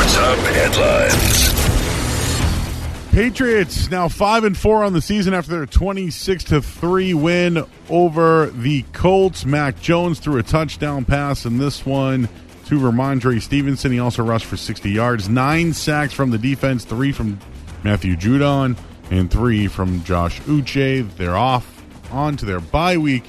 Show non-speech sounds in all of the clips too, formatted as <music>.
Sports headlines. Patriots now five and four on the season after their twenty-six to three win over the Colts. Mac Jones threw a touchdown pass in this one to Rhamondre Stevenson. He also rushed for sixty yards, nine sacks from the defense, three from Matthew Judon, and three from Josh Uche. They're off on to their bye week,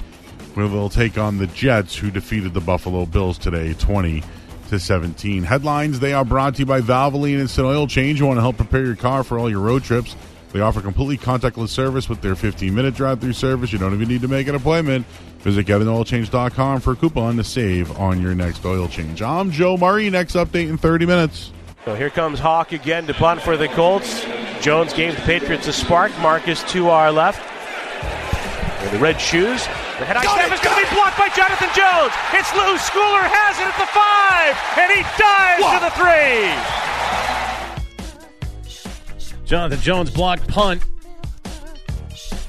where they'll take on the Jets, who defeated the Buffalo Bills today, twenty to 17. Headlines they are brought to you by Valvoline Instant Oil Change. You want to help prepare your car for all your road trips. They offer completely contactless service with their 15 minute drive through service. You don't even need to make an appointment. Visit KevinOilChange.com for a coupon to save on your next oil change. I'm Joe Murray. Next update in 30 minutes. So here comes Haack again to punt for the Colts. Jones gave the Patriots a spark. Marcus to our left. The red shoes. The head snap is going to be blocked by Jonathan Jones. It's loose. Schooler has it at the five, and he dives to the three. Jonathan Jones blocked punt.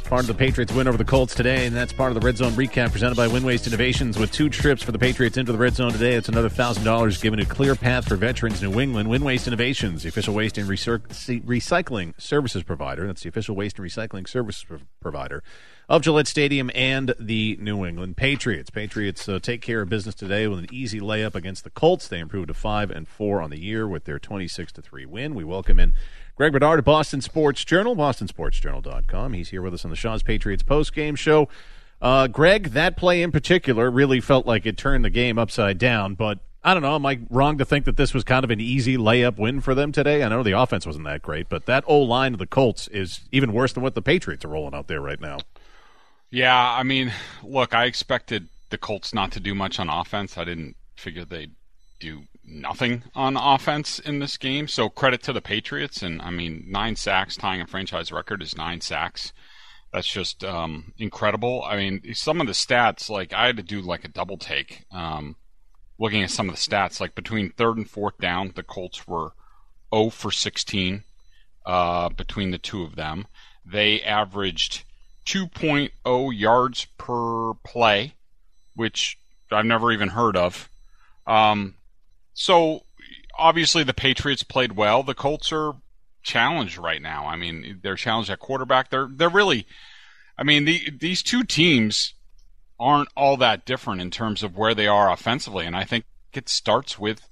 Part of the Patriots win over the Colts today, and that's part of the Red Zone recap presented by Win Waste Innovations. With two trips for the Patriots into the Red Zone today, it's another thousand dollars given a clear path for veterans New England. Win Waste Innovations, the official waste and recycling services provider. That's the official waste and recycling services provider of Gillette Stadium and the New England Patriots. Patriots uh, take care of business today with an easy layup against the Colts. They improved to five and four on the year with their twenty-six to three win. We welcome in Greg Bedard of Boston Sports Journal, bostonsportsjournal.com. He's here with us on the Shaw's Patriots post-game show. Uh, Greg, that play in particular really felt like it turned the game upside down, but I don't know. Am I wrong to think that this was kind of an easy layup win for them today? I know the offense wasn't that great, but that O line of the Colts is even worse than what the Patriots are rolling out there right now. Yeah, I mean, look, I expected the Colts not to do much on offense. I didn't figure they'd do nothing on offense in this game. So credit to the Patriots, and I mean, nine sacks, tying a franchise record is nine sacks. That's just um, incredible. I mean, some of the stats, like I had to do like a double take, um, looking at some of the stats. Like between third and fourth down, the Colts were 0 for 16 uh, between the two of them. They averaged 2.0 yards per play, which I've never even heard of. Um, so obviously the Patriots played well. The Colts are challenged right now. I mean, they're challenged at quarterback. They're they're really, I mean, the, these two teams aren't all that different in terms of where they are offensively, and I think it starts with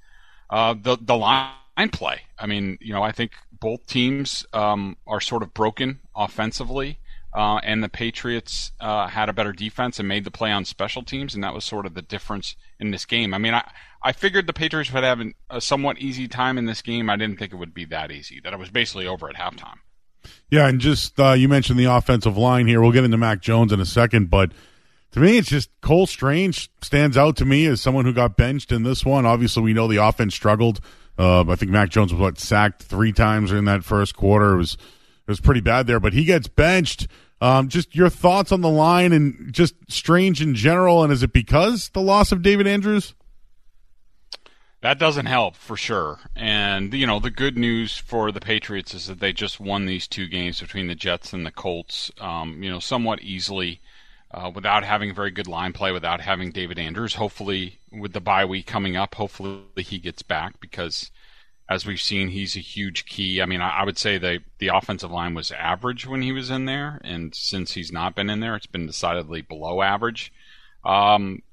uh, the the line play. I mean, you know, I think both teams um, are sort of broken offensively uh, and the Patriots uh, had a better defense and made the play on special teams, and that was sort of the difference in this game. I mean, I, I figured the Patriots would have an, a somewhat easy time in this game. I didn't think it would be that easy, that it was basically over at halftime. Yeah, and just uh, you mentioned the offensive line here. We'll get into Mac Jones in a second, but to me, it's just Cole Strange stands out to me as someone who got benched in this one. Obviously, we know the offense struggled. Uh, I think Mac Jones was what sacked three times in that first quarter. It was it was pretty bad there, but he gets benched. Um, just your thoughts on the line and just Strange in general, and is it because the loss of David Andrews? That doesn't help for sure. And, you know, the good news for the Patriots is that they just won these two games between the Jets and the Colts, um, you know, somewhat easily uh, without having very good line play, without having David Andrews. Hopefully, with the bye week coming up, hopefully he gets back because as we've seen, he's a huge key. I mean, I, I, would say the the offensive line was average when he was in there, and since he's not been in there, it's been decidedly below average. Um,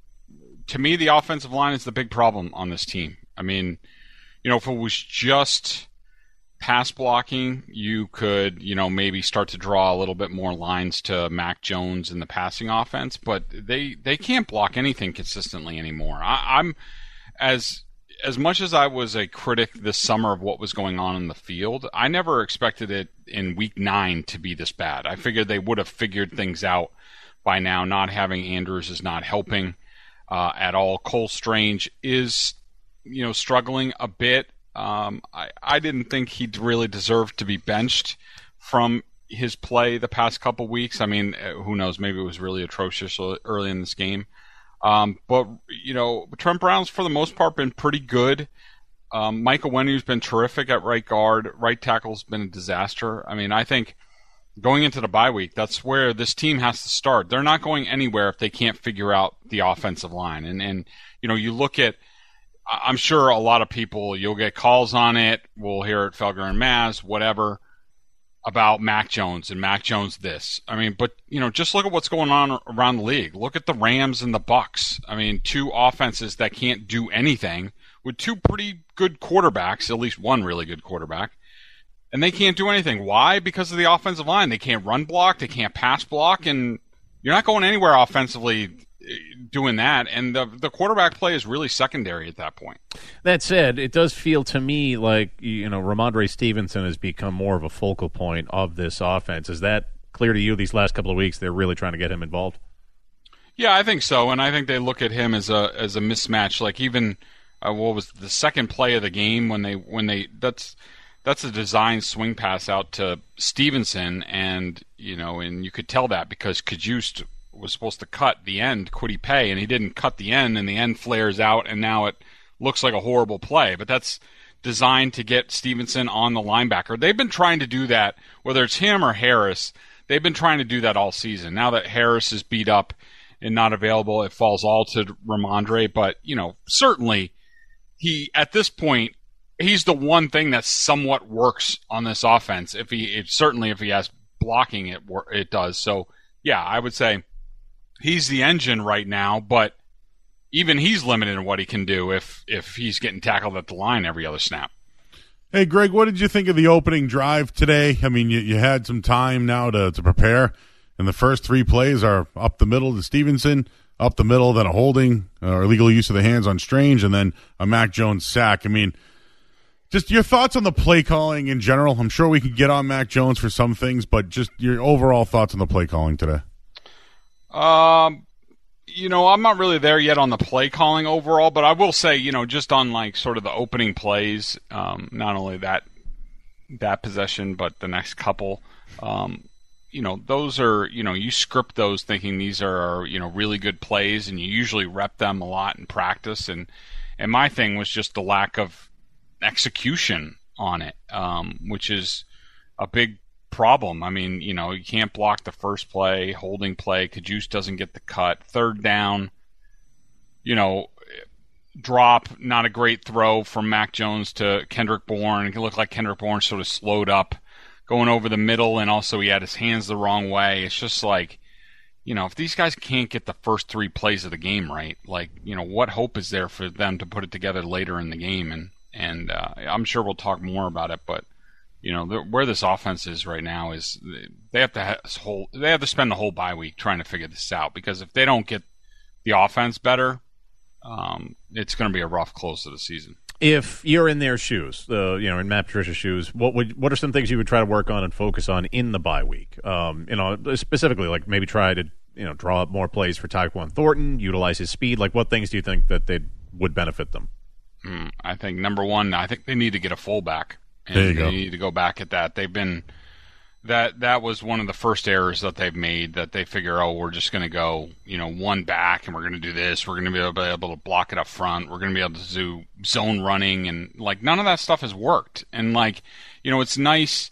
to me, the offensive line is the big problem on this team. I mean, you know, if it was just pass blocking, you could, you know, maybe start to draw a little bit more lines to Mac Jones in the passing offense, but they they can't block anything consistently anymore. I, I'm as as much as I was a critic this summer of what was going on in the field, I never expected it in week nine to be this bad. I figured they would have figured things out by now. Not having Andrews is not helping uh, at all. Cole Strange is, you know, struggling a bit. Um, I, I didn't think he really deserved to be benched from his play the past couple weeks. I mean, uh, who knows? Maybe it was really atrocious early in this game. Um, but you know, Trent Brown's for the most part been pretty good. Um, Michael Onwenu's been terrific at right guard. Right tackle's been a disaster. I mean, I think going into the bye week, that's where this team has to start. They're not going anywhere if they can't figure out the offensive line. And and you know, you look at I'm sure a lot of people, you'll get calls on it. We'll hear it, Felger and Maz, whatever, about Mac Jones and Mac Jones this. I mean, but, you know, just look at what's going on around the league. Look at the Rams and the Bucks. I mean, two offenses that can't do anything with two pretty good quarterbacks, at least one really good quarterback. And they can't do anything. Why? Because of the offensive line. They can't run block, they can't pass block, and you're not going anywhere offensively doing that, and the the quarterback play is really secondary at that point. That said, it does feel to me like you know Ramondre Stevenson has become more of a focal point of this offense. Is that clear to you? These last couple of weeks, they're really trying to get him involved. Yeah, I think so, and I think they look at him as a as a mismatch. Like even uh, what was the second play of the game when they when they that's that's a design swing pass out to Stevenson, and you know, and you could tell that because Cajuste was supposed to cut the end Kwity Paye, and he didn't cut the end, and the end flares out, and now it looks like a horrible play. But that's designed to get Stevenson on the linebacker. They've been trying to do that, whether it's him or Harris. They've been trying to do that all season. Now that Harris is beat up and not available, it falls all to Rhamondre. But you know, certainly he at this point he's the one thing that somewhat works on this offense. If he if, certainly if he has blocking, it it does. So yeah, I would say he's the engine right now, but even he's limited in what he can do if if he's getting tackled at the line every other snap. Hey, Greg, what did you think of the opening drive today? I mean, you, you had some time now to, to prepare, and the first three plays are up the middle to Stevenson, up the middle, then a holding uh, or illegal use of the hands on Strange, and then a Mac Jones sack. I mean, just your thoughts on the play calling in general. I'm sure we could get on Mac Jones for some things, but just your overall thoughts on the play calling today. Um, you know, I'm not really there yet on the play calling overall, but I will say, you know, just on like sort of the opening plays, um, not only that that possession, but the next couple, um, you know, those are, you know, you script those thinking these are, you know, really good plays, and you usually rep them a lot in practice, and and my thing was just the lack of execution on it, um, which is a big problem. I mean, you know, you can't block the first play, holding play. Cajuste doesn't get the cut. Third down, you know, drop, not a great throw from Mac Jones to Kendrick Bourne. It looked like Kendrick Bourne sort of slowed up going over the middle, and also he had his hands the wrong way. It's just like, you know, if these guys can't get the first three plays of the game right, like, you know, what hope is there for them to put it together later in the game? And and uh, I'm sure we'll talk more about it, but you know the, where this offense is right now is they have to have whole they have to spend the whole bye week trying to figure this out because if they don't get the offense better, um, it's going to be a rough close to the season. If you're in their shoes, uh, you know, in Matt Patricia's shoes, what would what are some things you would try to work on and focus on in the bye week? Um, you know, specifically, like maybe try to you know draw up more plays for Tyquan Thornton, utilize his speed. Like, what things do you think that they would benefit them? Mm, I think number one, I think they need to get a fullback. And there you they go. need to go back at that. They've been that that was one of the first errors that they've made that they figure, oh, we're just going to go, you know, one back and we're going to do this. We're going to be able, be able to block it up front. We're going to be able to do zone running and like none of that stuff has worked. And like, you know, it's nice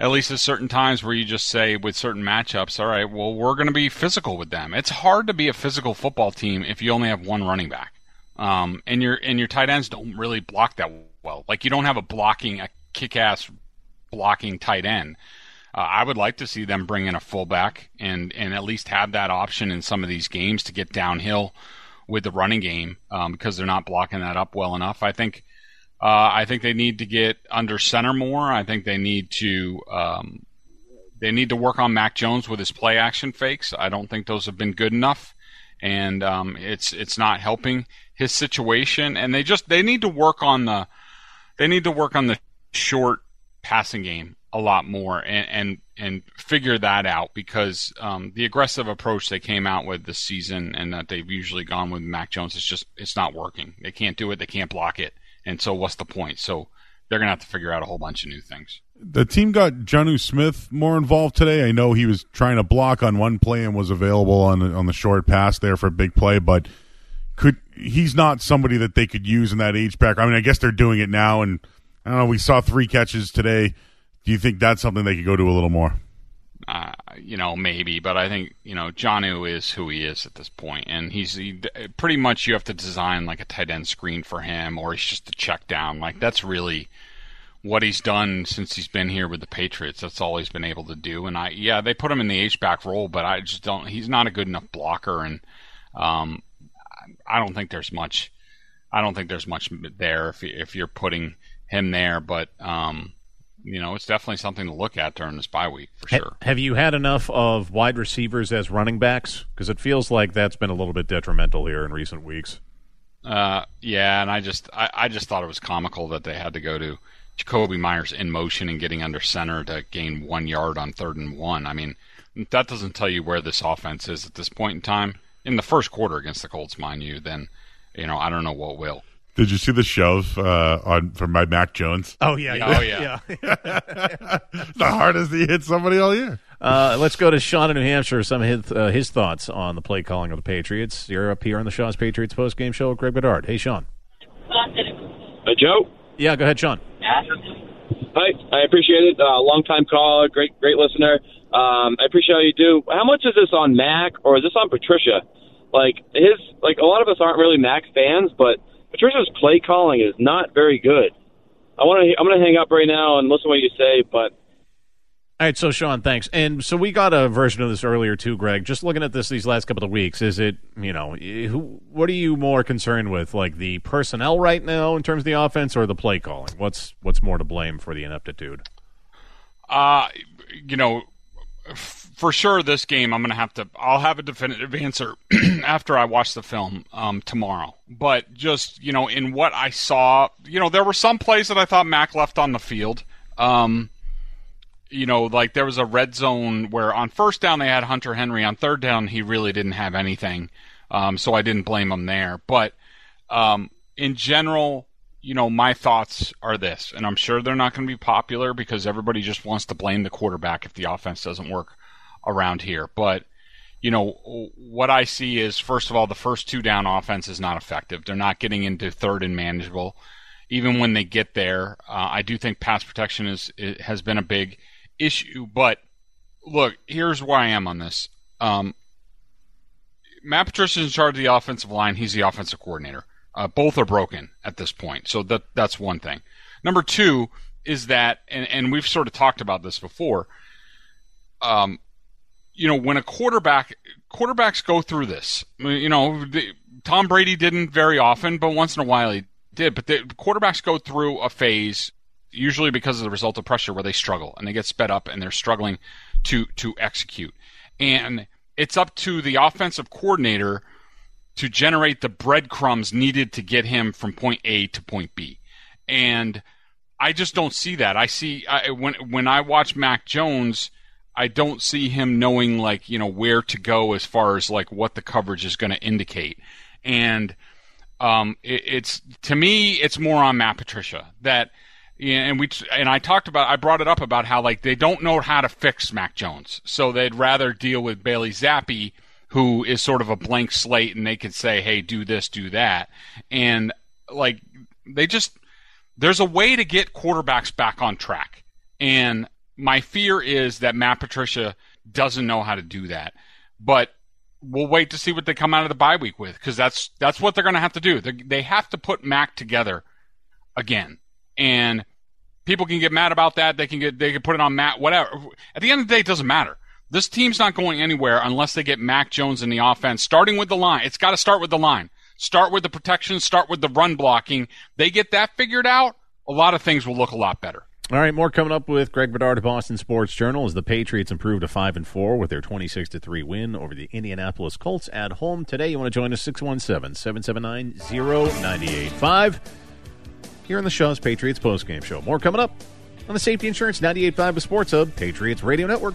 at least at certain times where you just say with certain matchups, all right, well, we're going to be physical with them. It's hard to be a physical football team if you only have one running back. Um, and your and your tight ends don't really block that well. Like you don't have a blocking a kick-ass blocking tight end. Uh, I would like to see them bring in a fullback and and at least have that option in some of these games to get downhill with the running game um, because they're not blocking that up well enough. I think Uh, I think they need to get under center more. I think they need to um, they need to work on Mac Jones with his play action fakes. I don't think those have been good enough, and um, it's it's not helping his situation. And they just they need to work on the they need to work on the short passing game a lot more and and, and figure that out because um, the aggressive approach they came out with this season and that they've usually gone with Mac Jones is just it's not working. They can't do it. They can't block it. And so what's the point? So they're to have to figure out a whole bunch of new things. The team got Jonnu Smith more involved today. I know he was trying to block on one play and was available on the, on the short pass there for a big play, but could he's not somebody that they could use in that H back. I mean, I guess they're doing it now, and I don't know. We saw three catches today. Do you think that's something they could go to a little more? Uh, you know, maybe, but I think you know Jonnu is who he is at this point, and he's he, pretty much you have to design like a tight end screen for him, or he's just a check down. Like that's really what he's done since he's been here with the Patriots. That's all he's been able to do. And I, yeah, they put him in the H back role, but I just don't. He's not a good enough blocker, and um, I don't think there's much. I don't think there's much there if if you're putting him there, but um, you know, it's definitely something to look at during this bye week for sure. Have you had enough of wide receivers as running backs? Because it feels like that's been a little bit detrimental here in recent weeks. Uh, yeah, and I just I, I just thought it was comical that they had to go to Jakobi Meyers in motion and getting under center to gain one yard on third and one. I mean, that doesn't tell you where this offense is at this point in time. In the first quarter against the Colts, mind you, then you know I don't know what will. Did you see the shows uh, on from my Mac Jones? Oh yeah, yeah. oh yeah. yeah. <laughs> the hardest he hit somebody all year. Uh, let's go to Sean in New Hampshire. Some of his, uh, his, thoughts on the play calling of the Patriots. You're up here on the Shaw's Patriots post game show with Greg Bedard. Hey, Sean. Hey, Joe. Yeah, go ahead, Sean. Hi, I appreciate it. Uh, long time caller, great, great listener. Um, I appreciate all you do. How much is this on Mac or is this on Patricia? Like his, like a lot of us aren't really Mac fans, but Patricia's play calling is not very good. I want to. I'm going to hang up right now and listen to what you say, but. All right, so Sean, thanks. And so we got a version of this earlier too, Greg. Just looking at this these last couple of weeks, is it you know who, what are you more concerned with, like the personnel right now in terms of the offense, or the play calling? What's what's more to blame for the ineptitude? Uh, you know, for sure this game I'm going to have to I'll have a definitive <laughs> answer <clears throat> after I watch the film um, tomorrow. But just, you know, in what I saw, you know, there were some plays that I thought Mac left on the field. Um, you know, like there was a red zone where on first down they had Hunter Henry, on third down he really didn't have anything. Um, so I didn't blame him there. But um, in general, you know, my thoughts are this, and I'm sure they're not going to be popular because everybody just wants to blame the quarterback if the offense doesn't work around here. But you know what I see is first of all the first two down offense is not effective. They're not getting into third and manageable. Even when they get there, uh, I do think pass protection is has been a big issue. But look, here's where I am on this. Um, Matt Patricia is in charge of the offensive line. He's the offensive coordinator. Uh, both are broken at this point, so that that's one thing. Number two is that, and, and we've sort of talked about this before. Um, you know, when a quarterback quarterbacks go through this, you know, Tom Brady didn't very often, but once in a while he did. But the quarterbacks go through a phase, usually because of the result of pressure, where they struggle and they get sped up and they're struggling to to execute. And it's up to the offensive coordinator to generate the breadcrumbs needed to get him from point A to point B. And I just don't see that. I see I, when when I watch Mac Jones I don't see him knowing like you know where to go as far as like what the coverage is going to indicate, and um, it, it's to me it's more on Matt Patricia that and we and I talked about I brought it up about how like they don't know how to fix Mac Jones, so they'd rather deal with Bailey Zappe, who is sort of a blank slate, and they could say, hey, do this, do that, and like they just there's a way to get quarterbacks back on track, and my fear is that Matt Patricia doesn't know how to do that. But we'll wait to see what they come out of the bye week with because that's that's what they're going to have to do. They, they have to put Mac together again, and people can get mad about that. They can get they can put it on Matt. Whatever. At the end of the day, it doesn't matter. This team's not going anywhere unless they get Mac Jones in the offense, starting with the line. It's got to start with the line. start with the protection, start with the run blocking. They get that figured out, a lot of things will look a lot better. All right, more coming up with Greg Bedard of Boston Sports Journal as the Patriots improved to five and four with their twenty six to three win over the Indianapolis Colts at home today. You want to join us 617-779-0985 here on the Shaw's Patriots postgame show. More coming up on the Safety Insurance 98.5 Sports Hub Patriots Radio Network.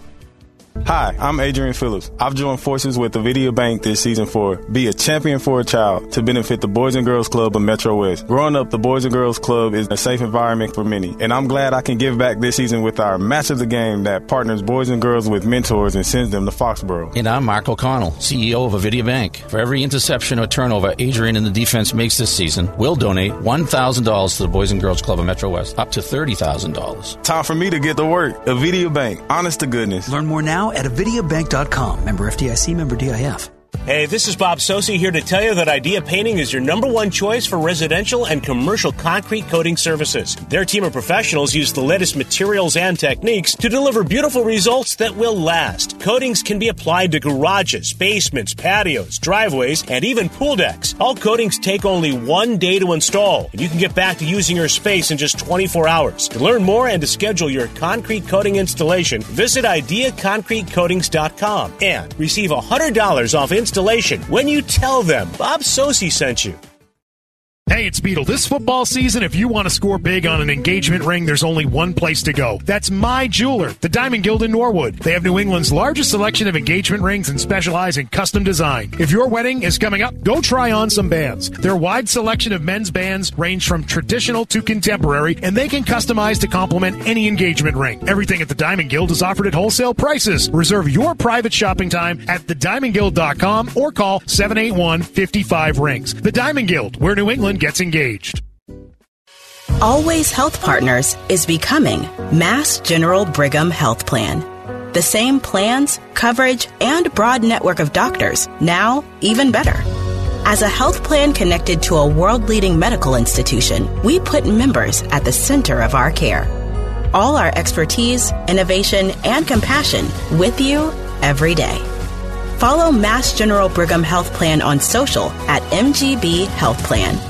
Hi, I'm Adrian Phillips. I've joined forces with the Avidia Bank this season for Be a Champion for a Child to benefit the Boys and Girls Club of Metro West. Growing up, the Boys and Girls Club is a safe environment for many, and I'm glad I can give back this season with our Match of the Game that partners boys and girls with mentors and sends them to Foxborough. And I'm Mark O'Connell, CEO of Avidia Bank. For every interception or turnover Adrian and the defense makes this season, we'll donate $1,000 to the Boys and Girls Club of Metro West, up to $30,000. Time for me to get to work. Avidia Bank, honest to goodness. Learn more now at avidiabank.com. Member FDIC, member DIF. Hey, this is Bob Socci here to tell you that Idea Painting is your number one choice for residential and commercial concrete coating services. Their team of professionals use the latest materials and techniques to deliver beautiful results that will last. Coatings can be applied to garages, basements, patios, driveways, and even pool decks. All coatings take only one day to install, and you can get back to using your space in just 24 hours. To learn more and to schedule your concrete coating installation, visit IdeaConcreteCoatings.com and receive $100 off installation when you tell them Bob Socci sent you. Hey, it's Beetle. This football season, if you want to score big on an engagement ring, there's only one place to go. That's my jeweler, the Diamond Guild in Norwood. They have New England's largest selection of engagement rings and specialize in custom design. If your wedding is coming up, go try on some bands. Their wide selection of men's bands range from traditional to contemporary, and they can customize to complement any engagement ring. Everything at the Diamond Guild is offered at wholesale prices. Reserve your private shopping time at thediamondguild.com or call 781 55 rings. The Diamond Guild, where New England gets engaged. AllWays Health Partners is becoming Mass General Brigham Health Plan. The same plans, coverage, and broad network of doctors, now even better. As a health plan connected to a world leading medical institution, we put members at the center of our care. All our expertise, innovation, and compassion with you every day. Follow Mass General Brigham Health Plan on social at MGB Health Plan.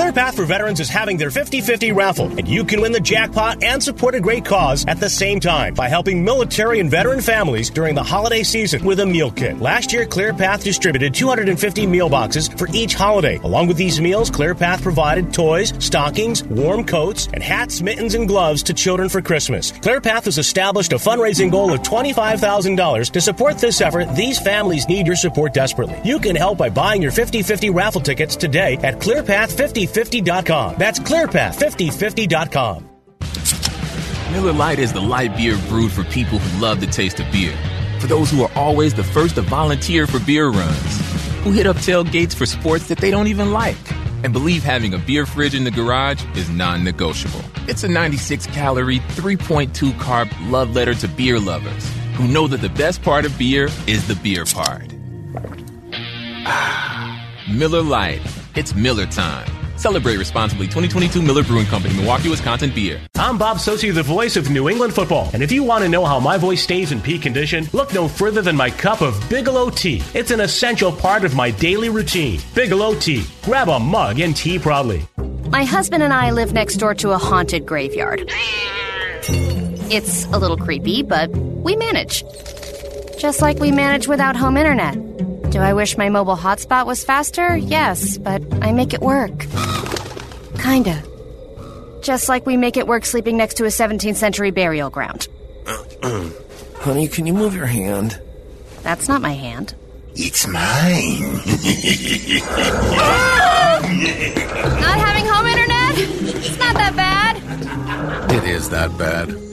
ClearPath for Veterans is having their 50 50 raffle, and you can win the jackpot and support a great cause at the same time by helping military and veteran families during the holiday season with a meal kit. Last year, ClearPath distributed 250 meal boxes for each holiday. Along with these meals, ClearPath provided toys, stockings, warm coats, and hats, mittens, and gloves to children for Christmas. ClearPath has established a fundraising goal of $25,000 to support this effort. These families need your support desperately. You can help by buying your 50 50 raffle tickets today at ClearPath50 5050.com. That's clearpath5050.com. Miller Lite is the light beer brewed for people who love the taste of beer. For those who are always the first to volunteer for beer runs, who hit up tailgates for sports that they don't even like, and believe having a beer fridge in the garage is non negotiable. It's a 96 calorie, 3.2 carb love letter to beer lovers who know that the best part of beer is the beer part. <sighs> Miller Lite. It's Miller time. Celebrate responsibly. 2022 Miller Brewing Company, Milwaukee, Wisconsin beer. I'm Bob Socci, the voice of New England football. And if you want to know how my voice stays in peak condition, look no further than my cup of Bigelow tea. It's an essential part of my daily routine. Bigelow tea. Grab a mug and tea proudly. My husband and I live next door to a haunted graveyard. It's a little creepy, but we manage. Just like we manage without home internet. Do I wish my mobile hotspot was faster? Yes, but I make it work. Kinda. Just like we make it work sleeping next to a 17th century burial ground. <clears throat> Honey, can you move your hand? That's not my hand. It's mine. <laughs> Not having home internet? It's not that bad. It is that bad.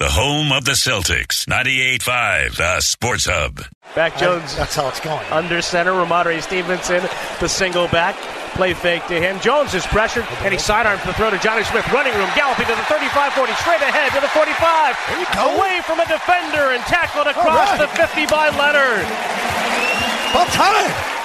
The home of the Celtics. 98.5, the Sports Hub. Mac Jones. That's how it's going. Under center, Rhamondre Stevenson, the single back. Play fake to him. Jones is pressured, and he sidearms the throw to Jonnu Smith. Running room, galloping to the 35-40, straight ahead to the 45. Away from a defender and tackled across right. the 50 by Leonard. About time.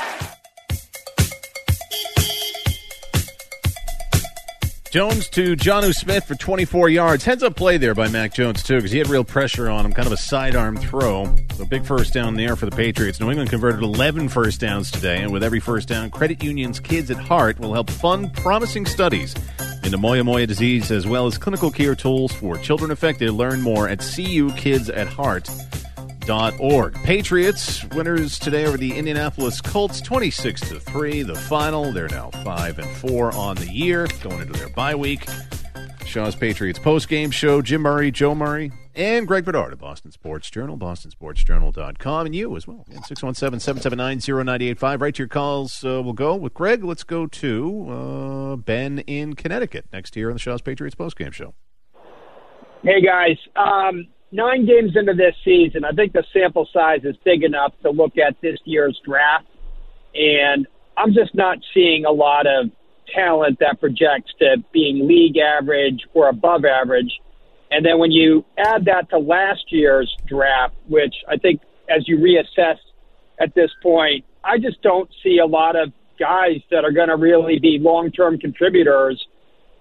Jones to Jonnu Smith for 24 yards. Heads up play there by Mac Jones, too, because he had real pressure on him. Kind of a sidearm throw. So big first down there for the Patriots. New England converted 11 first downs today, and with every first down, Credit Union's Kids at Heart will help fund promising studies into moyamoya disease as well as clinical care tools for children affected. Learn more at cukidsatheart.com org. Patriots winners today over the Indianapolis Colts 26 to 3 the final. They're now 5 and 4 on the year going into their bye week. Shaw's Patriots post-game show Jim Murray Joe Murray and Greg Bedard of Boston Sports Journal bostonsportsjournal.com and you as well. 617-779-0985 right to your calls uh, we'll go. With Greg let's go to uh, Ben in Connecticut next here on the Shaw's Patriots post-game show. Hey guys, um, nine games into this season, I think the sample size is big enough to look at this year's draft, and I'm just not seeing a lot of talent that projects to being league average or above average. And then when you add that to last year's draft, which I think as you reassess at this point, I just don't see a lot of guys that are going to really be long term contributors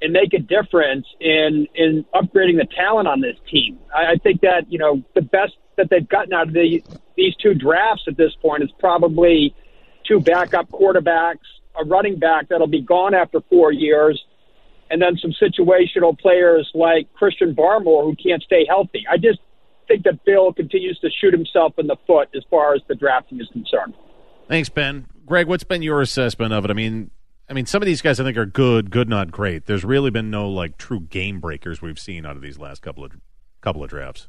and make a difference in in upgrading the talent on this team. I, I think that you know the best that they've gotten out of the, these two drafts at this point is probably two backup quarterbacks, a running back that'll be gone after four years, and then some situational players like Christian Barmore who can't stay healthy. I just think that Bill continues to shoot himself in the foot as far as the drafting is concerned. Thanks Ben Greg what's been your assessment of it I mean I mean, some of these guys I think are good, good, not great. There's really been no like true game breakers we've seen out of these last couple of couple of drafts.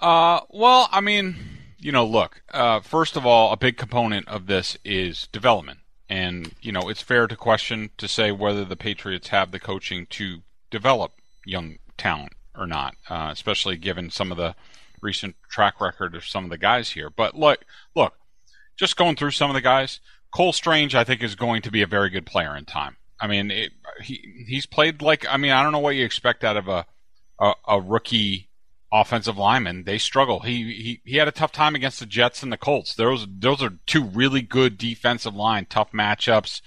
Uh, well, I mean, you know, look. Uh, first of all, a big component of this is development, and you know, it's fair to question to say whether the Patriots have the coaching to develop young talent or not, uh, especially given some of the recent track record of some of the guys here. But look, look, just going through some of the guys. Cole Strange, I think, is going to be a very good player in time. I mean, it, he he's played like I mean, I don't know what you expect out of a a, a rookie offensive lineman. They struggle. He, he he had a tough time against the Jets and the Colts. Those those are two really good defensive line, tough matchups.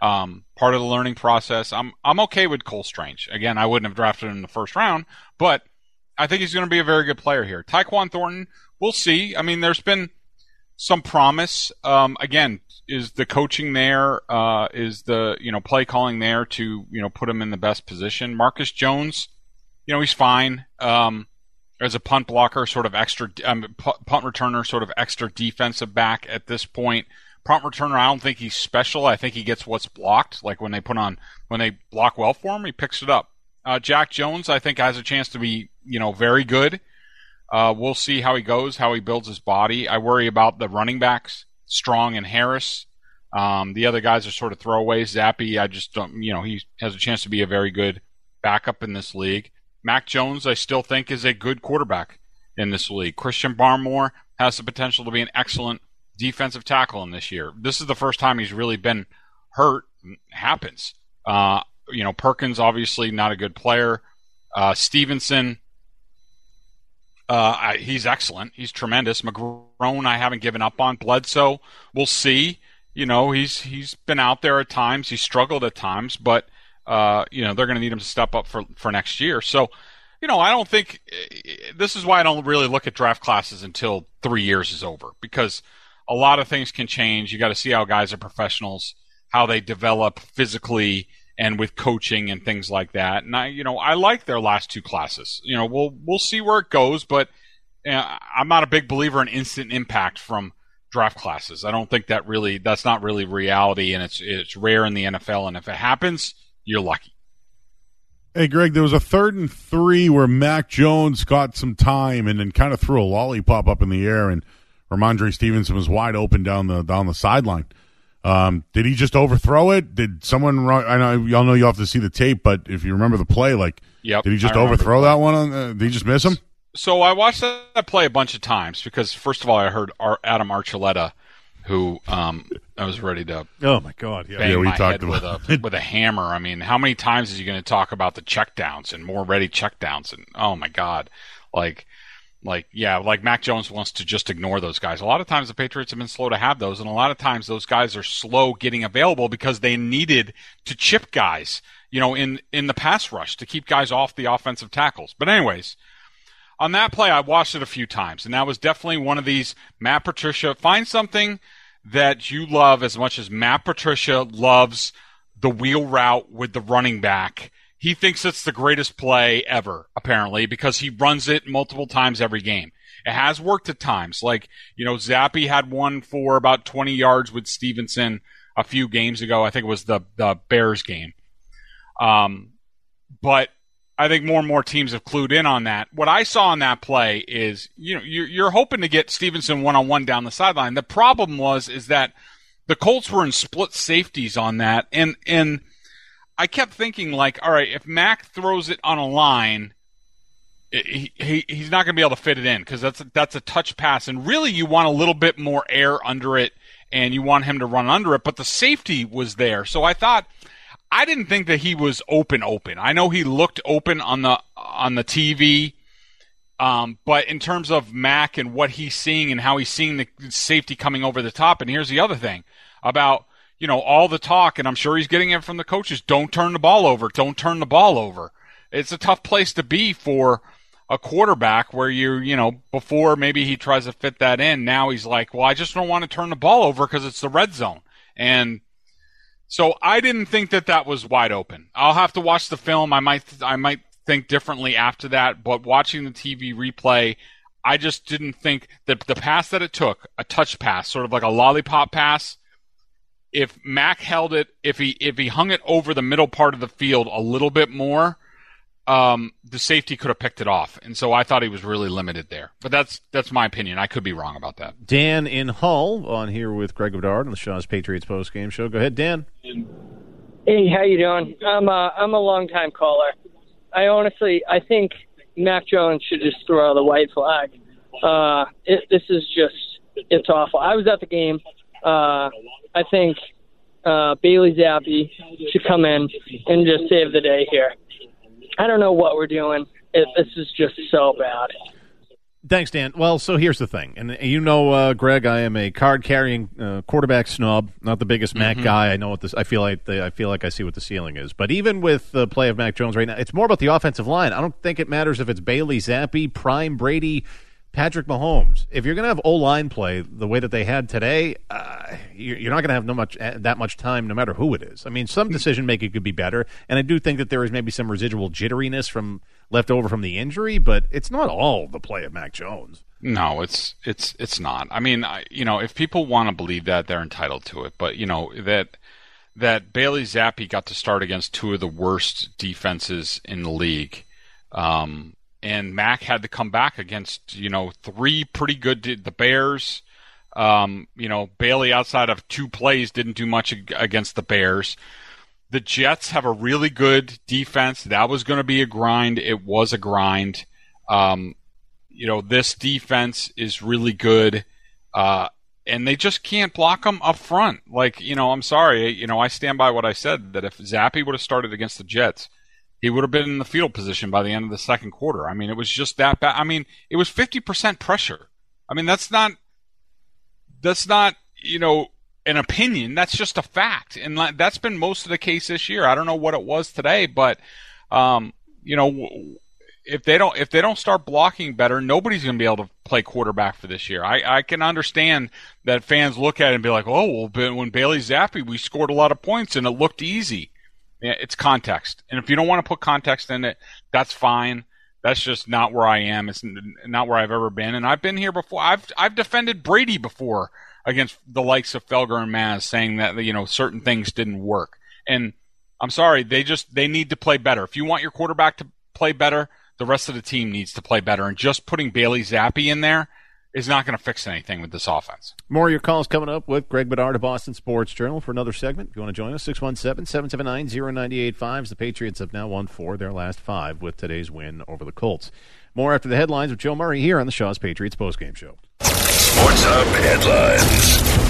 Um, part of the learning process. I'm I'm okay with Cole Strange. Again, I wouldn't have drafted him in the first round, but I think he's going to be a very good player here. Tyquan Thornton, we'll see. I mean, there's been some promise. Um, again, is the coaching there? Uh, is the you know play calling there to you know put him in the best position? Marcus Jones, you know he's fine um, as a punt blocker, sort of extra um, punt returner, sort of extra defensive back at this point. Punt returner, I don't think he's special. I think he gets what's blocked. Like when they put on when they block well for him, he picks it up. Uh, Jack Jones, I think, has a chance to be you know very good. Uh, we'll see how he goes, how he builds his body. I worry about the running backs. Strong and Harris. Um, the other guys are sort of throwaways. Zappe, I just don't, you know, he has a chance to be a very good backup in this league. Mac Jones, I still think, is a good quarterback in this league. Christian Barmore has the potential to be an excellent defensive tackle in this year. This is the first time he's really been hurt. Happens. Uh, you know, Perkins, obviously not a good player. Uh, Stevenson, uh, I, he's excellent. He's tremendous. McGrone, I haven't given up on. Bledsoe, we'll see. You know, he's he's been out there at times. He's struggled at times, but uh, you know they're going to need him to step up for for next year. So, you know, I don't think this is why I don't really look at draft classes until three years is over because a lot of things can change. You got to see how guys are professionals, how they develop physically and with coaching and things like that. And I, you know, I like their last two classes. You know, we'll we'll see where it goes, but uh, I'm not a big believer in instant impact from draft classes. I don't think that really that's not really reality, and it's it's rare in the NFL. And if it happens, you're lucky. Hey, Greg, there was a third and three where Mac Jones got some time and then kind of threw a lollipop up in the air, and Rhamondre Stevenson was wide open down the down the sideline. Um, did he just overthrow it? Did someone run? I know y'all know you have to see the tape, but if you remember the play, like Yep. Did he just overthrow that one? On, uh, did he just miss him? So I watched that play a bunch of times because first of all, I heard Ar- Adam Archuleta, who um, I was ready to Oh my God! Yeah, bang Yeah, we my talked head with a with a hammer. I mean, how many times is he going to talk about the checkdowns and more ready checkdowns? And oh my God, like, like yeah, like Mac Jones wants to just ignore those guys. A lot of times the Patriots have been slow to have those, and a lot of times those guys are slow getting available because they needed to chip guys, you know, in in the pass rush to keep guys off the offensive tackles. But anyways. On that play, I watched it a few times, and that was definitely one of these Matt Patricia. Find something that you love as much as Matt Patricia loves the wheel route with the running back. He thinks it's the greatest play ever, apparently, because he runs it multiple times every game. It has worked at times. Like, you know, Zappe had one for about 20 yards with Stevenson a few games ago. I think it was the, the Bears game. Um, but I think more and more teams have clued in on that. What I saw in that play is, you know, you're, you're hoping to get Stevenson one on one down the sideline. The problem was is that the Colts were in split safeties on that, and and I kept thinking like, all right, if Mac throws it on a line, he, he he's not going to be able to fit it in because that's a, that's a touch pass, and really you want a little bit more air under it, and you want him to run under it, but the safety was there, so I thought. I didn't think that he was open open. I know he looked open on the on the TV, um, but in terms of Mac and what he's seeing and how he's seeing the safety coming over the top, and here's the other thing about you know all the talk, and I'm sure he's getting it from the coaches. Don't turn the ball over. Don't turn the ball over. It's a tough place to be for a quarterback where you you know before maybe he tries to fit that in. Now he's like, well, I just don't want to turn the ball over because it's the red zone and so I didn't think that that was wide open. I'll have to watch the film. I might I might think differently after that, but watching the TV replay, I just didn't think that the pass that it took, a touch pass, sort of like a lollipop pass, if Mac held it, if he if he hung it over the middle part of the field a little bit more, um, the safety could have picked it off. And so I thought he was really limited there. But that's that's my opinion. I could be wrong about that. Dan in Hull on here with Greg Bedard on the Shaw's Patriots post game show. Go ahead, Dan. Hey, how you doing? I'm a I'm a long time caller. I honestly I think Mac Jones should just throw the white flag. Uh, it, this is just it's awful. I was at the game. Uh, I think uh, Bailey Zappe should come in and just save the day here. I don't know what we're doing. It, this is just so bad. Thanks, Dan. Well, so here's the thing, and you know, uh, Greg, I am a card-carrying uh, quarterback snob, not the biggest Mac Mhm. guy. I know what this. I feel like the, I feel like I see what the ceiling is. But even with the play of Mac Jones right now, it's more about the offensive line. I don't think it matters if it's Bailey Zappe, Prime Brady, Patrick Mahomes. If you're going to have O line play the way that they had today, uh, you're not going to have no much uh, that much time, no matter who it is. I mean, some decision making could be better, and I do think that there is maybe some residual jitteriness from left over from the injury, but it's not all the play of Mac Jones. No, it's it's it's not. I mean, I, you know, if people want to believe that, they're entitled to it. But you know that that Bailey Zappe got to start against two of the worst defenses in the league, um, and Mac had to come back against you know three pretty good the Bears. Um, you know, Bailey outside of two plays didn't do much against the Bears. The Jets have a really good defense. That was going to be a grind. It was a grind. Um, you know, this defense is really good. Uh, and they just can't block them up front. Like, you know, I'm sorry. You know, I stand by what I said that if Zappe would have started against the Jets, he would have been in the field position by the end of the second quarter. I mean, it was just that bad. I mean, it was 50% pressure. I mean, that's not, that's not, you know, an opinion. That's just a fact. And that's been most of the case this year. I don't know what it was today, but, um, you know, if they don't if they don't start blocking better, nobody's going to be able to play quarterback for this year. I, I can understand that fans look at it and be like, oh, well, when Bailey Zappe, we scored a lot of points and it looked easy. It's context, and if you don't want to put context in it, that's fine. That's just not where I am. It's not where I've ever been, and I've been here before. I've I've defended Brady before against the likes of Felger and Maz, saying that you know certain things didn't work. And I'm sorry, they just they need to play better. If you want your quarterback to play better, the rest of the team needs to play better. And just putting Bailey Zappe in there is not going to fix anything with this offense. More of your calls coming up with Greg Bedard of Boston Sports Journal for another segment. If you want to join us, 617 779 0985. The Patriots have now won four of their last five with today's win over the Colts. More after the headlines with Joe Murray here on the Shaw's Patriots postgame show. Sports Hub headlines.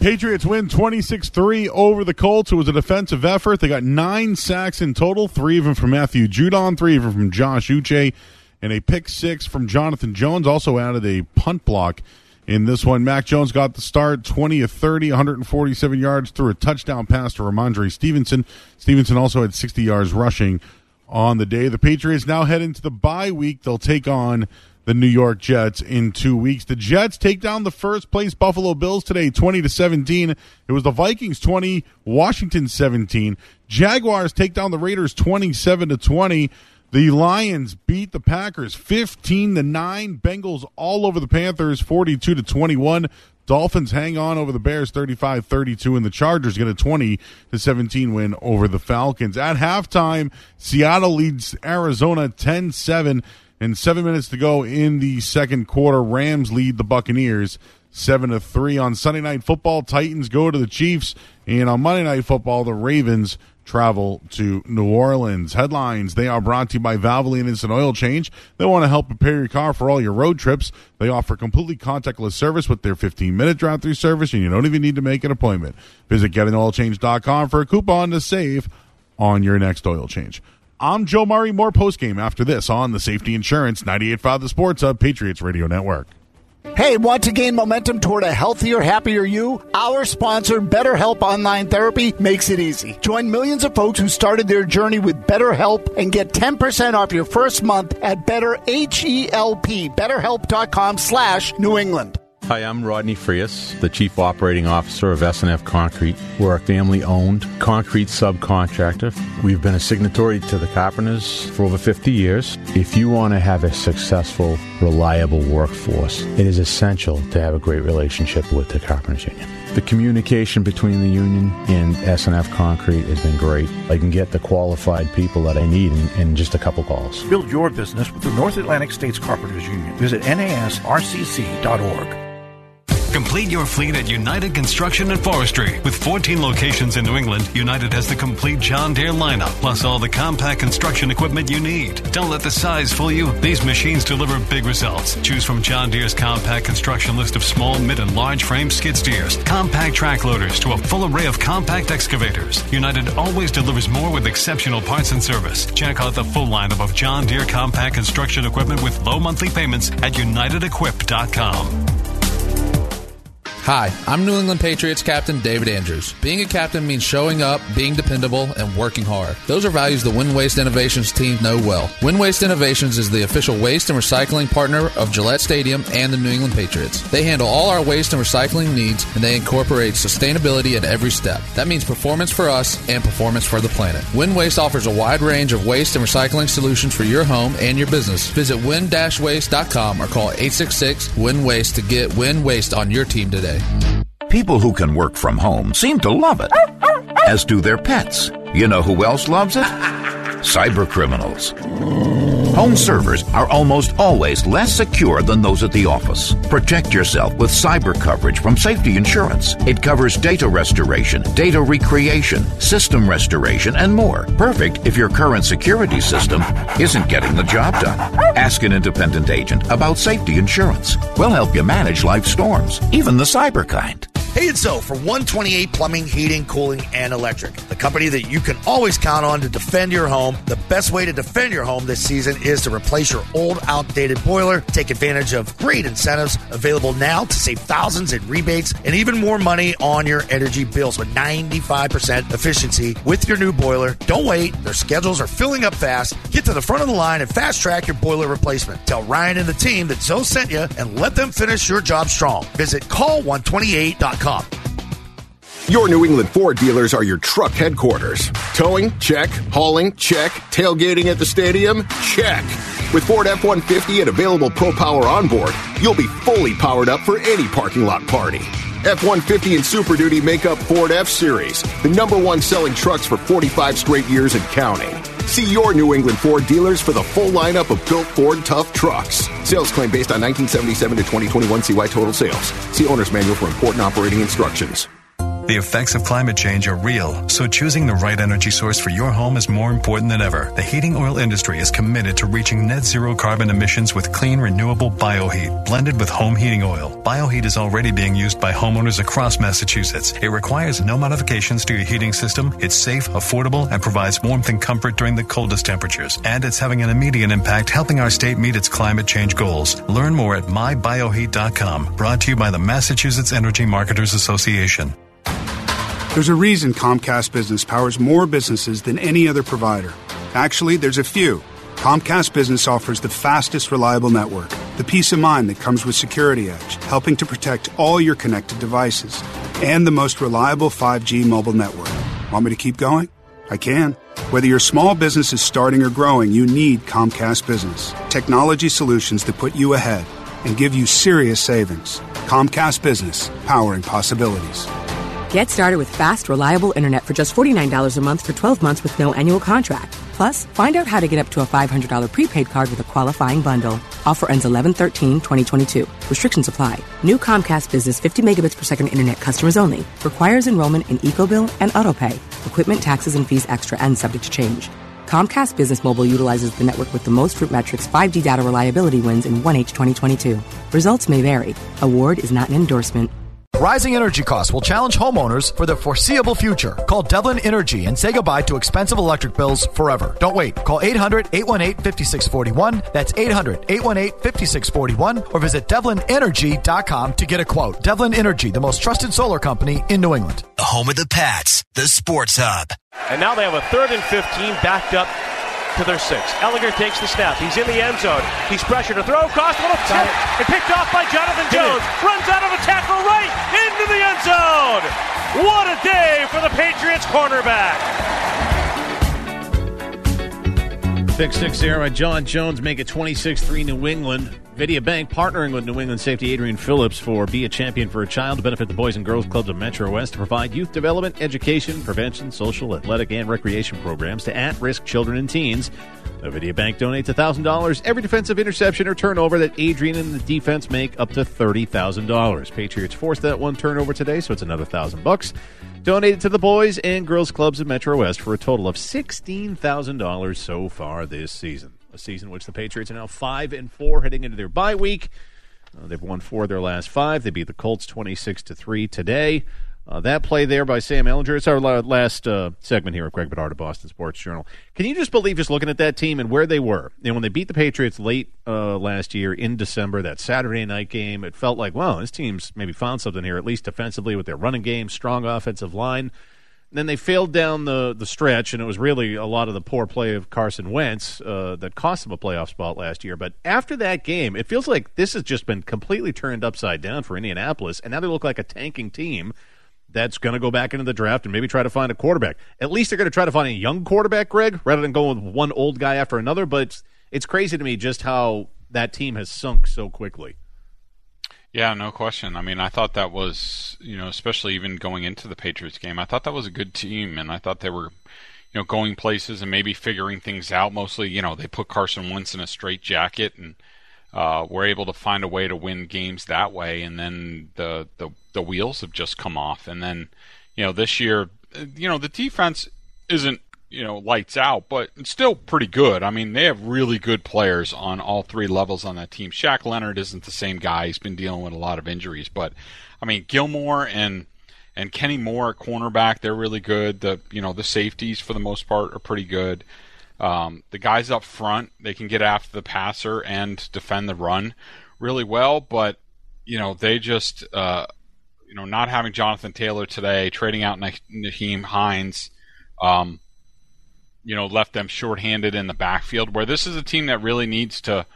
Patriots win 26 3 over the Colts. It was a defensive effort. They got nine sacks in total, three of them from Matthew Judon, three of them from Josh Uche, and a pick six from Jonathan Jones. Also added a punt block in this one. Mac Jones got the start 20 of 30, 147 yards, through a touchdown pass to Rhamondre Stevenson. Stevenson also had 60 yards rushing on the day. The Patriots now head into the bye week. They'll take on the New York Jets in two weeks. The Jets take down the first place Buffalo Bills today, 20 to 17. It was the Vikings 20, Washington 17. Jaguars take down the Raiders 27 to 20. The Lions beat the Packers 15 to 9. Bengals all over the Panthers 42 to 21. Dolphins hang on over the Bears 35 32, and the Chargers get a 20 to 17 win over the Falcons. At halftime, Seattle leads Arizona 10 7. And seven minutes to go in the second quarter, Rams lead the Buccaneers seven to three. On Sunday night football, Titans go to the Chiefs, and on Monday night football, the Ravens travel to New Orleans. Headlines, they are brought to you by Valvoline Instant Oil Change. They want to help prepare your car for all your road trips. They offer completely contactless service with their 15-minute drive-through service, and you don't even need to make an appointment. Visit getanoilchange.com for a coupon to save on your next oil change. I'm Joe Murray. More postgame after this on the Safety Insurance 98.5 The Sports Hub Patriots Radio Network. Hey, want to gain momentum toward a healthier, happier you? Our sponsor, BetterHelp Online Therapy, makes it easy. Join millions of folks who started their journey with BetterHelp and get 10% off your first month at BetterHelp, BetterHelp.com slash New England. Hi, I'm Rodney Frias, the Chief Operating Officer of SNF Concrete. We're a family owned concrete subcontractor. We've been a signatory to the Carpenters for over 50 years. If you want to have a successful, reliable workforce, it is essential to have a great relationship with the Carpenters Union. The communication between the union and SNF Concrete has been great. I can get the qualified people that I need in, in just a couple calls. Build your business with the North Atlantic States Carpenters Union. Visit nasrcc.org. Complete your fleet at United Construction and Forestry. With 14 locations in New England, United has the complete John Deere lineup, plus all the compact construction equipment you need. Don't let the size fool you. These machines deliver big results. Choose from John Deere's compact construction list of small, mid, and large frame skid steers, compact track loaders, to a full array of compact excavators. United always delivers more with exceptional parts and service. Check out the full lineup of John Deere compact construction equipment with low monthly payments at unitedequip.com. Hi, I'm New England Patriots captain David Andrews. Being a captain means showing up, being dependable, and working hard. Those are values the Win Waste Innovations team know well. Win Waste Innovations is the official waste and recycling partner of Gillette Stadium and the New England Patriots. They handle all our waste and recycling needs, and they incorporate sustainability at every step. That means performance for us and performance for the planet. Win Waste offers a wide range of waste and recycling solutions for your home and your business. Visit win-waste.com or call 866-WIN-WASTE to get Win Waste on your team today. People who can work from home seem to love it, as do their pets. You know who else loves it? <laughs> Cyber criminals. Home servers are almost always less secure than those at the office. Protect yourself with cyber coverage from Safety Insurance. It covers data restoration, data recreation, system restoration, and more. Perfect if your current security system isn't getting the job done. Ask an independent agent about Safety Insurance. We'll help you manage life storms, even the cyber kind. Hey, it's Zoe for 128 Plumbing, Heating, Cooling, and Electric, the company that you can always count on to defend your home. The best way to defend your home this season is to replace your old, outdated boiler. Take advantage of great incentives available now to save thousands in rebates and even more money on your energy bills with 95% efficiency with your new boiler. Don't wait, their schedules are filling up fast. Get to the front of the line and fast track your boiler replacement. Tell Ryan and the team that Zoe sent you and let them finish your job strong. Visit call128.com. Your New England Ford dealers are your truck headquarters. Towing? Check. Hauling? Check. Tailgating at the stadium? Check. With Ford F 150 and available Pro Power on board, you'll be fully powered up for any parking lot party. F 150 and Super Duty make up Ford F Series, the number one selling trucks for 45 straight years and counting. See your New England Ford dealers for the full lineup of built Ford tough trucks. Sales claim based on 1977 to 2021 CY total sales. See owner's manual for important operating instructions. The effects of climate change are real, so choosing the right energy source for your home is more important than ever. The heating oil industry is committed to reaching net zero carbon emissions with clean, renewable bioheat blended with home heating oil. Bioheat is already being used by homeowners across Massachusetts. It requires no modifications to your heating system. It's safe, affordable, and provides warmth and comfort during the coldest temperatures. And it's having an immediate impact helping our state meet its climate change goals. Learn more at mybioheat.com. Brought to you by the Massachusetts Energy Marketers Association. There's a reason Comcast Business powers more businesses than any other provider. Actually, there's a few. Comcast Business offers the fastest, reliable network, the peace of mind that comes with Security Edge, helping to protect all your connected devices, and the most reliable 5G mobile network. Want me to keep going? I can. Whether your small business is starting or growing, you need Comcast Business. Technology solutions that put you ahead and give you serious savings. Comcast Business, powering possibilities. Get started with fast, reliable internet for just $49 a month for 12 months with no annual contract. Plus, find out how to get up to a $500 prepaid card with a qualifying bundle. Offer ends 11 13 2022. Restrictions apply. New Comcast Business 50 megabits per second internet customers only. Requires enrollment in EcoBill and AutoPay. Equipment, taxes, and fees extra and subject to change. Comcast Business Mobile utilizes the network with the most RootMetrics 5G data reliability wins in 1H 2022. Results may vary. Award is not an endorsement. Rising energy costs will challenge homeowners for the foreseeable future. Call Devlin Energy and say goodbye to expensive electric bills forever. Don't wait. Call 800 818 5641. That's 800 818 5641 or visit devlinenergy.com to get a quote. Devlin Energy, the most trusted solar company in New England. The home of the Pats, the Sports Hub. And now they have a third and 15 backed up to their six. Ehlinger takes the snap. He's in the end zone. He's pressured to throw across a little tip and picked off by Jonathan Jones. Runs out of a tackle right into the end zone. What a day for the Patriots cornerback. Pick six there by John Jones make it 26-3 New England. Avidia Bank partnering with New England safety Adrian Phillips for Be a Champion for a Child to benefit the Boys and Girls Clubs of Metro West to provide youth development, education, prevention, social, athletic, and recreation programs to at-risk children and teens. The Avidia Bank donates $1,000 every defensive interception or turnover that Adrian and the defense make up to $30,000. Patriots forced that one turnover today, so it's another 1000 bucks donated to the boys and girls clubs of Metro West for a total of $16,000 so far this season. A season which the Patriots are now 5 and 4 heading into their bye week. Uh, they've won 4 of their last 5. They beat the Colts 26 to 3 today. Uh, that play there by Sam Ehlinger. It's our last uh, segment here of Greg Bedard of Boston Sports Journal. Can you just believe just looking at that team and where they were? And when they beat the Patriots late uh, last year in December, that Saturday night game, it felt like, well, this team's maybe found something here, at least defensively with their running game, strong offensive line. Then they failed down the, the stretch, and it was really a lot of the poor play of Carson Wentz uh, that cost them a playoff spot last year. But after that game, it feels like this has just been completely turned upside down for Indianapolis, and now they look like a tanking team that's going to go back into the draft and maybe try to find a quarterback. At least they're going to try to find a young quarterback, Greg, rather than going with one old guy after another. But it's, it's crazy to me just how that team has sunk so quickly. Yeah, no question. I mean, I thought that was, you know, especially even going into the Patriots game, I thought that was a good team, and I thought they were, you know, going places and maybe figuring things out. Mostly, you know, they put Carson Wentz in a straight jacket and uh, were able to find a way to win games that way, and then the the the wheels have just come off. And then, you know, this year, you know, the defense isn't you know lights out, but still pretty good. I mean, they have really good players on all three levels on that team. Shaq Leonard isn't the same guy; he's been dealing with a lot of injuries. But I mean, Gilmore and and Kenny Moore at cornerback, they're really good. The you know the safeties for the most part are pretty good. Um, the guys up front, they can get after the passer and defend the run really well, but you know they just uh, you know not having Jonathan Taylor today, trading out Nyheim Hines. Um, you know, left them shorthanded in the backfield. Where this is a team that really needs to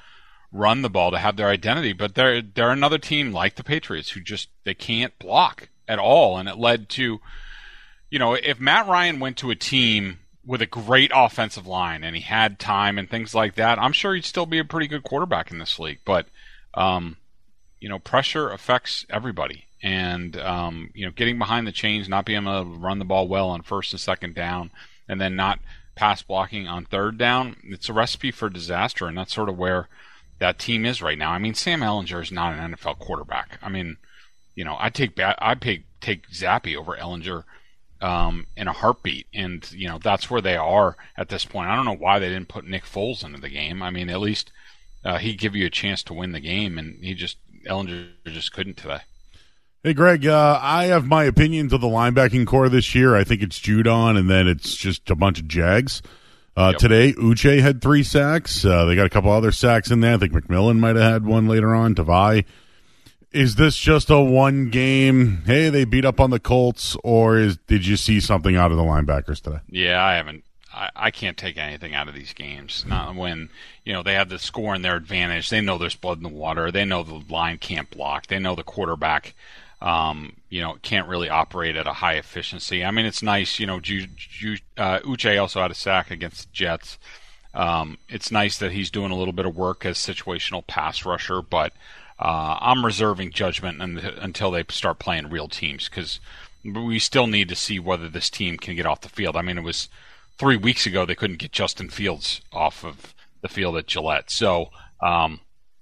run the ball to have their identity, but they're they're another team like the Patriots who just they can't block at all, and it led to, you know, if Matt Ryan went to a team with a great offensive line and he had time and things like that, I'm sure he'd still be a pretty good quarterback in this league. But um, you know, pressure affects everybody, and um, you know, getting behind the chains, not being able to run the ball well on first and second down, and then not pass blocking on third down, it's a recipe for disaster, and that's sort of where that team is right now. I mean, Sam Ehlinger is not an NFL quarterback. I mean, you know, I take I take take Zappe over Ehlinger um, in a heartbeat, and you know that's where they are at this point. I don't know why they didn't put Nick Foles into the game. I mean, at least uh, he'd give you a chance to win the game, and he just Ehlinger just couldn't today. Hey, Greg, uh, I have my opinions of the linebacking corps this year. I think it's Judon, and then it's just a bunch of Jags. Uh, yep. Today, Uche had three sacks. Uh, they got a couple other sacks in there. I think McMillan might have had one later on. Tavai. Is this just a one game? Hey, they beat up on the Colts, or is did you see something out of the linebackers today? Yeah, I haven't. I, I can't take anything out of these games. Not when you know they have the score in their advantage. They know there's blood in the water. They know the line can't block. They know the quarterback um, you know, can't really operate at a high efficiency. I mean, it's nice, you know, Ju, Ju, uh, Uche also had a sack against Jets. Um, it's nice that he's doing a little bit of work as situational pass rusher, but uh, I'm reserving judgment until they start playing real teams because we still need to see whether this team can get off the field. I mean, it was three weeks ago they couldn't get Justin Fields off of the field at Gillette. So, um,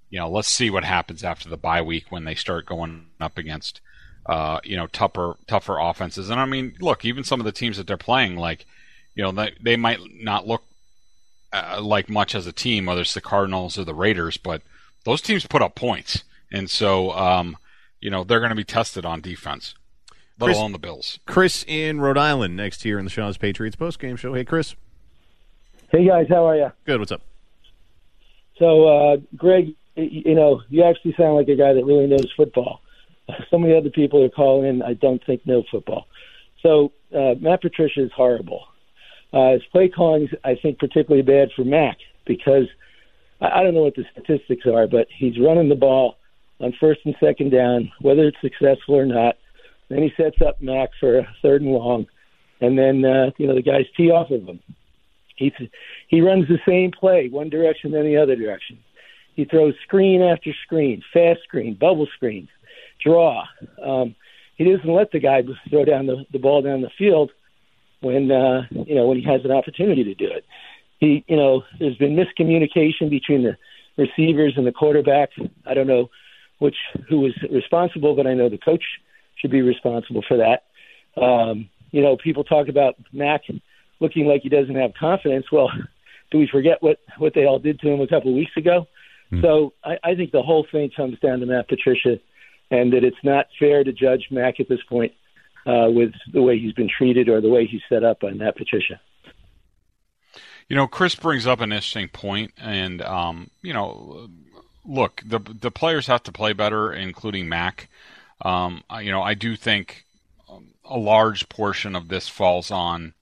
you know, let's see what happens after the bye week when they start going up against uh, you know, tougher tougher offenses. And I mean, look, even some of the teams that they're playing, like, you know, they they might not look uh, like much as a team, whether it's the Cardinals or the Raiders, but those teams put up points, and so um, you know they're going to be tested on defense. Let Chris, alone the Bills. Chris in Rhode Island next here in the Shaw's Patriots post game show. Hey, Chris. Hey guys, how are you? Good. What's up? So, uh, Greg, you know, you actually sound like a guy that really knows football so many other people are calling in. I don't think know football. So uh, Matt Patricia is horrible. Uh, his play calling is, I think, particularly bad for Mac because I, I don't know what the statistics are, but he's running the ball on first and second down, whether it's successful or not. Then he sets up Mac for a third and long, and then uh, you know the guys tee off of him. He he runs the same play, one direction then the other direction. He throws screen after screen, fast screen, bubble screens draw. Um, he doesn't let the guy throw down the, the ball down the field when uh, you know when he has an opportunity to do it. He, you know, there's been miscommunication between the receivers and the quarterback. I don't know which who was responsible, but I know the coach should be responsible for that. Um, you know, people talk about Mac looking like he doesn't have confidence. Well, do we forget what what they all did to him a couple of weeks ago? Mm. So I, I think the whole thing comes down to Matt Patricia and that it's not fair to judge Mac at this point uh, with the way he's been treated or the way he's set up on that petition. You know, Chris brings up an interesting point, and um, you know, look, the the players have to play better, including Mac. Um, you know, I do think a large portion of this falls on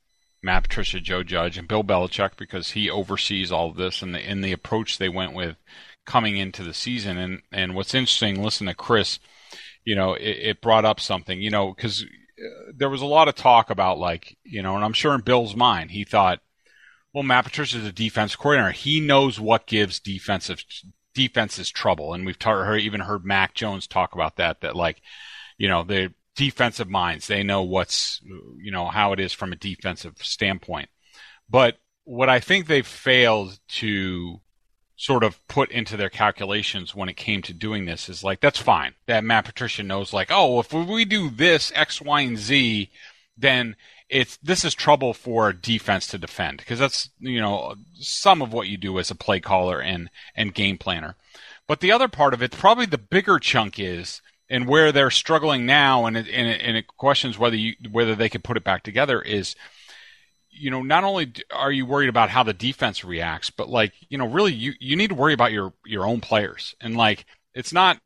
Matt Patricia, Joe Judge, and Bill Belichick because he oversees all of this and the in the approach they went with coming into the season. And and what's interesting, listen to Chris you know, it, it brought up something, you know, because uh, there was a lot of talk about like, you know, and I'm sure in Bill's mind, he thought, well, Matt Patricia is a defense coordinator. He knows what gives defensive defenses trouble, and we've even heard Mac Jones talk about that. That like, you know, the defensive minds, they know what's, you know, how it is from a defensive standpoint. But what I think they've failed to sort of put into their calculations when it came to doing this is like that's fine. That Matt Patricia knows like oh if we do this X Y and Z then it's this is trouble for defense to defend. Because that's you know some of what you do as a play caller and and game planner. But the other part of it probably the bigger chunk is and where they're struggling now and it, and it, and it questions whether you whether they can put it back together is you know, not only are you worried about how the defense reacts, but like, you know, really you, you need to worry about your, your own players. And like, it's not,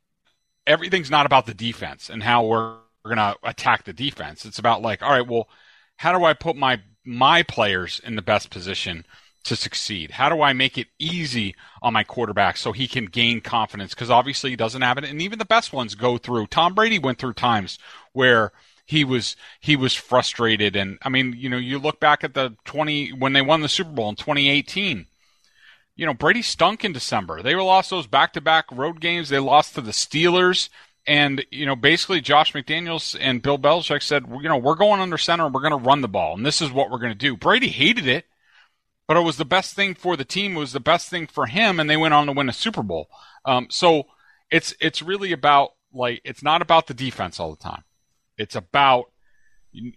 everything's not about the defense and how we're, we're going to attack the defense. It's about like, all right, well, how do I put my, my players in the best position to succeed? How do I make it easy on my quarterback so he can gain confidence? Because obviously he doesn't have it. And even the best ones go through. Tom Brady went through times where he was he was frustrated and I mean, you know, you look back at the 20 when they won the Super Bowl in 2018. You know, Brady stunk in December. They lost those back-to-back road games. They lost to the Steelers and you know, basically Josh McDaniels and Bill Belichick said, you know, we're going under center and we're going to run the ball and this is what we're going to do. Brady hated it. but it was the best thing for the team. It was the best thing for him, and they went on to win a Super Bowl. Um, so it's it's really about like it's not about the defense all the time. It's about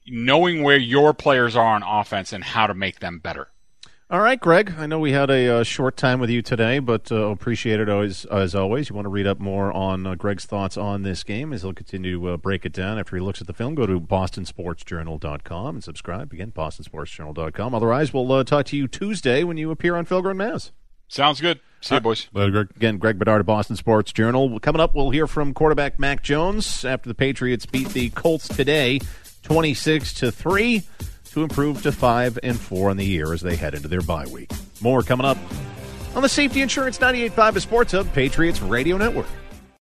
knowing where your players are on offense and how to make them better. All right, Greg. I know we had a uh, short time with you today, but uh, appreciate it always, as always. You want to read up more on uh, Greg's thoughts on this game as he'll continue to uh, break it down after he looks at the film. Go to bostonsportsjournal.com and subscribe. Again, bostonsportsjournal.com. Otherwise, we'll uh, talk to you Tuesday when you appear on Felger and Mazz. Sounds good. See you, boys. Later, Greg. Again, Greg Bedard of Boston Sports Journal. Coming up, we'll hear from quarterback Mac Jones after the Patriots beat the Colts today, 26 to 3 to improve to 5 and 4 in the year as they head into their bye week. More coming up on the Safety Insurance 98.5 Sports Hub Patriots Radio Network.